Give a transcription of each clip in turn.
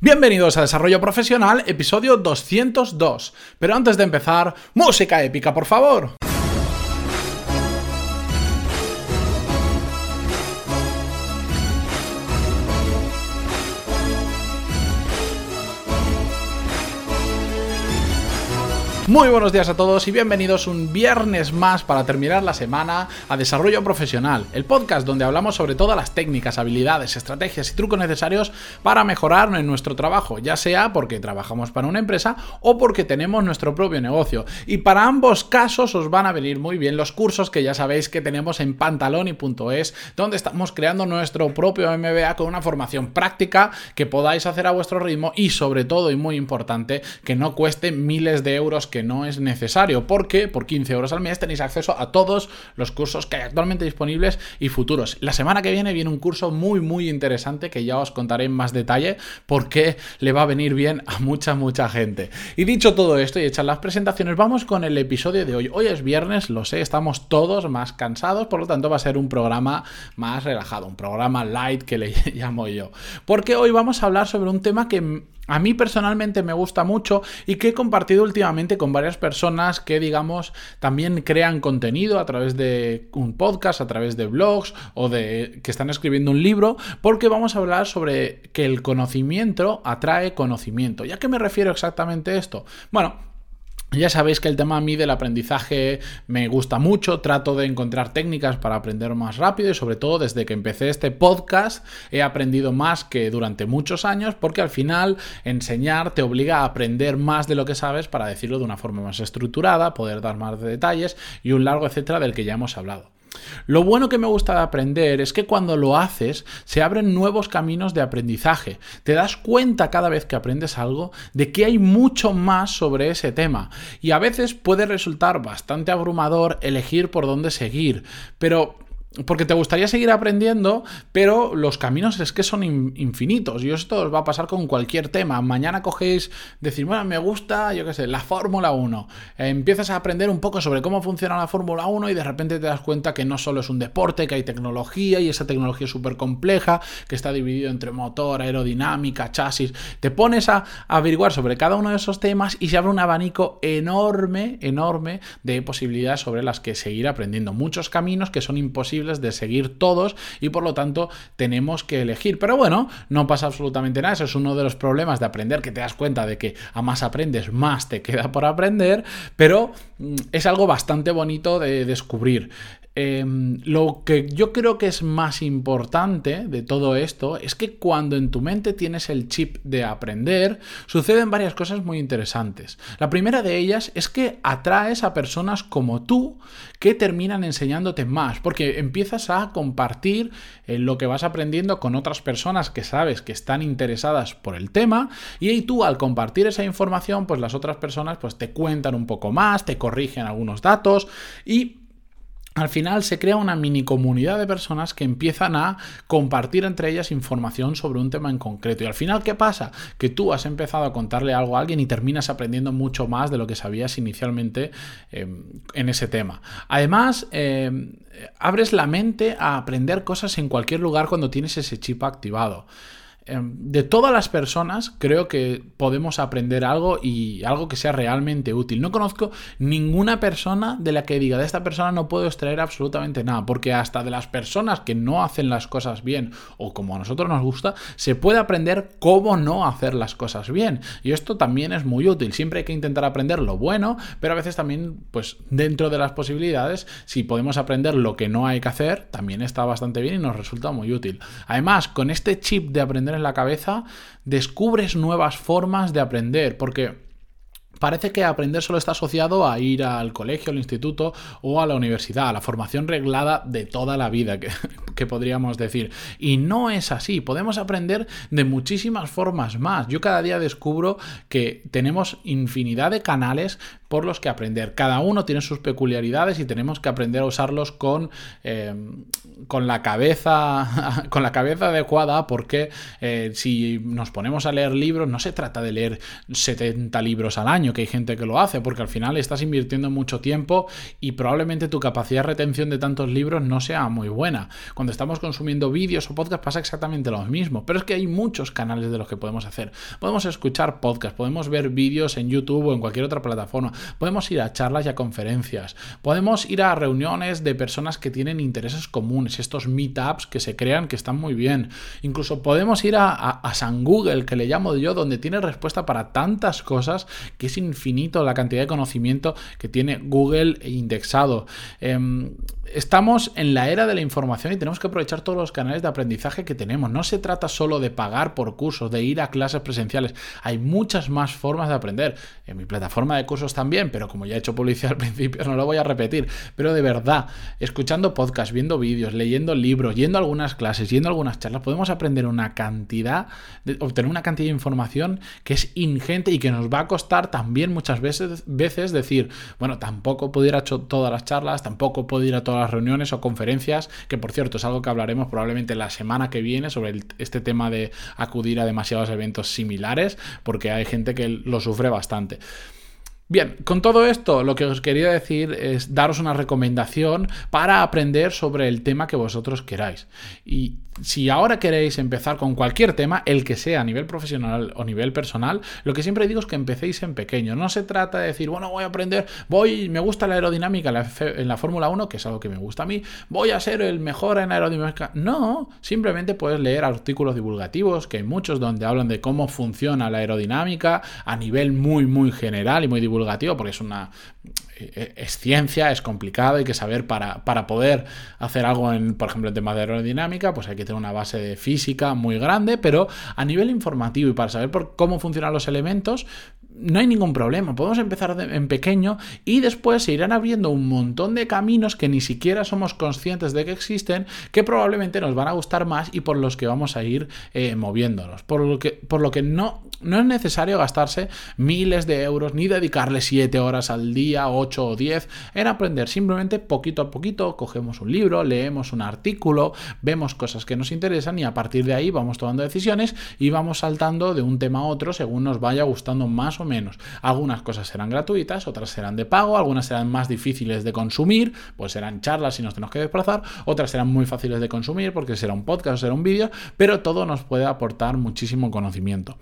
Bienvenidos a Desarrollo Profesional, episodio 202. Pero antes de empezar, música épica, por favor. Muy buenos días a todos y bienvenidos un viernes más para terminar la semana a Desarrollo Profesional, el podcast donde hablamos sobre todas las técnicas, habilidades, estrategias y trucos necesarios para mejorar en nuestro trabajo, ya sea porque trabajamos para una empresa o porque tenemos nuestro propio negocio. Y para ambos casos os van a venir muy bien los cursos que ya sabéis que tenemos en pantaloni.es, donde estamos creando nuestro propio MBA con una formación práctica que podáis hacer a vuestro ritmo y sobre todo y muy importante que no cueste miles de euros que no es necesario, porque por 15 euros al mes tenéis acceso a todos los cursos que hay actualmente disponibles y futuros. La semana que viene viene un curso muy muy interesante que ya os contaré en más detalle porque le va a venir bien a mucha mucha gente. Y dicho todo esto y hechas las presentaciones, vamos con el episodio de hoy. Hoy es viernes, lo sé, estamos todos más cansados, por lo tanto va a ser un programa más relajado, un programa light que le llamo yo. Porque hoy vamos a hablar sobre un tema que a mí personalmente me gusta mucho y que he compartido últimamente con varias personas que, digamos, también crean contenido a través de un podcast, a través de blogs o de que están escribiendo un libro, porque vamos a hablar sobre que el conocimiento atrae conocimiento. ¿Ya qué me refiero exactamente a esto? Bueno, ya sabéis que el tema a mí del aprendizaje me gusta mucho, trato de encontrar técnicas para aprender más rápido y sobre todo desde que empecé este podcast he aprendido más que durante muchos años porque al final enseñar te obliga a aprender más de lo que sabes para decirlo de una forma más estructurada, poder dar más detalles y un largo etcétera del que ya hemos hablado. Lo bueno que me gusta de aprender es que cuando lo haces se abren nuevos caminos de aprendizaje. Te das cuenta cada vez que aprendes algo de que hay mucho más sobre ese tema y a veces puede resultar bastante abrumador elegir por dónde seguir, pero porque te gustaría seguir aprendiendo, pero los caminos es que son infinitos. Y esto os va a pasar con cualquier tema. Mañana cogéis, decir, bueno, me gusta, yo qué sé, la Fórmula 1. empiezas a aprender un poco sobre cómo funciona la Fórmula 1 y de repente te das cuenta que no solo es un deporte, que hay tecnología y esa tecnología es súper compleja, que está dividido entre motor, aerodinámica, chasis. Te pones a averiguar sobre cada uno de esos temas y se abre un abanico enorme, enorme de posibilidades sobre las que seguir aprendiendo. Muchos caminos que son imposibles de seguir todos y por lo tanto tenemos que elegir. Pero bueno, no pasa absolutamente nada. Eso es uno de los problemas de aprender, que te das cuenta de que a más aprendes, más te queda por aprender, pero mm, es algo bastante bonito de descubrir. Em, lo que yo creo que es más importante de todo esto es que cuando en tu mente tienes el chip de aprender, suceden varias cosas muy interesantes. La primera de ellas es que atraes a personas como tú que terminan enseñándote más, porque empiezas a compartir eh, lo que vas aprendiendo con otras personas que sabes que están interesadas por el tema y ahí tú al compartir esa información, pues las otras personas pues te cuentan un poco más, te corrigen algunos datos y al final se crea una mini comunidad de personas que empiezan a compartir entre ellas información sobre un tema en concreto. Y al final, ¿qué pasa? Que tú has empezado a contarle algo a alguien y terminas aprendiendo mucho más de lo que sabías inicialmente em, en ese tema. Además, em, abres la mente a aprender cosas en cualquier lugar cuando tienes ese chip activado. Em, de todas las personas creo que podemos aprender algo y algo que sea realmente útil. No conozco ninguna persona de la que diga de esta persona no puedo extraer absolutamente nada, porque hasta de las personas que no hacen las cosas bien o como a nosotros nos gusta, se puede aprender cómo no hacer las cosas bien. Y esto también es muy útil. Siempre hay que intentar aprender lo bueno, pero a veces también, pues dentro de las posibilidades, si podemos aprender lo que no hay que hacer, también está bastante bien y nos resulta muy útil. Además, con este chip de aprender en la cabeza, descubres nuevas formas de aprender, porque Parece que aprender solo está asociado a ir al colegio, al instituto o a la universidad, a la formación reglada de toda la vida, que, que, podríamos decir. Y no es así, podemos aprender de muchísimas formas más. Yo cada día descubro que tenemos infinidad de canales por los que aprender. Cada uno tiene sus peculiaridades y tenemos que aprender a usarlos con, eh, con, la, cabeza, con la cabeza adecuada porque eh, si nos ponemos a leer libros, no se trata de leer 70 libros al año, que hay gente que lo hace, porque al final estás invirtiendo mucho tiempo y probablemente tu capacidad de retención de tantos libros no sea muy buena. Cuando estamos consumiendo vídeos o podcasts pasa exactamente lo mismo, pero es que hay muchos canales de los que podemos hacer. Podemos escuchar podcasts, podemos ver vídeos en YouTube o en cualquier otra plataforma, podemos ir a charlas y a conferencias, podemos ir a reuniones de personas que tienen intereses comunes, estos meetups que se crean que están muy bien. Incluso podemos ir a, a San Google, que le llamo yo, donde tiene respuesta para tantas cosas que es infinito la cantidad de conocimiento que tiene Google indexado. Em, estamos en la era de la información y tenemos que aprovechar todos los canales de aprendizaje que tenemos. No se trata solo de pagar por cursos, de ir a clases presenciales. Hay muchas más formas de aprender. En mi plataforma de cursos también, pero como ya he hecho publicidad al principio, no lo voy a repetir. Pero de verdad, escuchando podcasts, viendo vídeos, leyendo libros, yendo a algunas clases, yendo a algunas charlas, podemos aprender una cantidad, de, obtener una cantidad de información que es ingente y que nos va a costar también muchas veces, veces decir, bueno, tampoco puedo ir a todas las charlas, tampoco puedo ir a todas las reuniones o conferencias, que por cierto es algo que hablaremos probablemente la semana que viene sobre este tema de acudir a demasiados eventos similares, porque hay gente que lo sufre bastante. Bien, con todo esto lo que os quería decir es daros una recomendación para aprender sobre el tema que vosotros queráis. Si ahora queréis empezar con cualquier tema, el que sea a nivel profesional o nivel personal, lo que siempre digo es que empecéis en pequeño. No se trata de decir, bueno, voy a aprender, voy, me gusta la aerodinámica en la, Fórmula 1, que es algo que me gusta a mí, voy a ser el mejor en aerodinámica. No, simplemente puedes leer artículos divulgativos, que hay muchos donde hablan de cómo funciona la aerodinámica a nivel muy, muy general y muy divulgativo porque es una eh, es ciencia, es complicado, hay que saber para, para poder hacer algo en, por ejemplo, en temas de aerodinámica, pues hay que una base de física muy grande, pero a nivel informativo y para saber por cómo funcionan los elementos, no hay ningún problema. Podemos empezar en pequeño y después se irán abriendo un montón de caminos que ni siquiera somos conscientes de que existen, que probablemente nos van a gustar más y por los que vamos a ir eh, moviéndonos. Por lo que, por lo que no, no es necesario gastarse miles de euros ni dedicarle 7 horas al día, 8 o 10 en aprender. Simplemente poquito a poquito cogemos un libro, leemos un artículo, vemos cosas que nos interesan y a partir de ahí vamos tomando decisiones y vamos saltando de un tema a otro según nos vaya gustando más o menos. Algunas cosas serán gratuitas, otras serán de pago, algunas serán más difíciles de consumir, pues serán charlas si nos tenemos que desplazar, otras serán muy fáciles de consumir porque será un podcast o será un vídeo, pero todo nos puede aportar muchísimo conocimiento.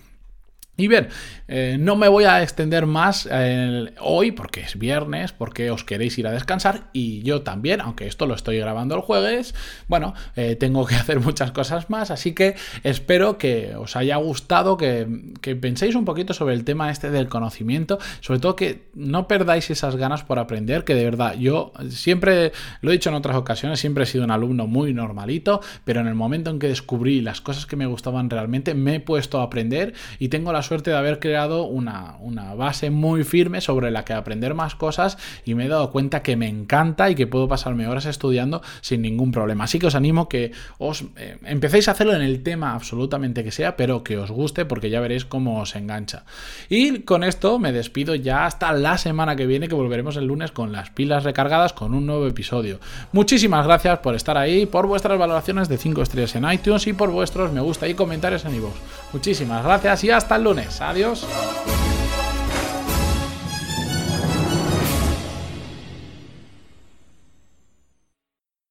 Y bien, eh, no me voy a extender más eh, hoy porque es viernes, porque os queréis ir a descansar y yo también, aunque esto lo estoy grabando el jueves, bueno, eh, tengo que hacer muchas cosas más, así que espero que os haya gustado, que, que, penséis un poquito sobre el tema este del conocimiento, sobre todo que no perdáis esas ganas por aprender, que de verdad yo siempre, lo he dicho en otras ocasiones, siempre he sido un alumno muy normalito, pero en el momento en que descubrí las cosas que me gustaban realmente, me he puesto a aprender y tengo la suerte de haber creado una, base muy firme sobre la que aprender más cosas y me he dado cuenta que me encanta y que puedo pasarme horas estudiando sin ningún problema. Así que os animo que os eh, empecéis a hacerlo en el tema absolutamente que sea, pero que os guste porque ya veréis cómo os engancha. Y con esto me despido ya hasta la semana que viene que volveremos el lunes con las pilas recargadas con un nuevo episodio. Muchísimas gracias por estar ahí, por vuestras valoraciones de 5 estrellas en iTunes y por vuestros me gusta y comentarios en iVoox. Muchísimas gracias y hasta el Adiós.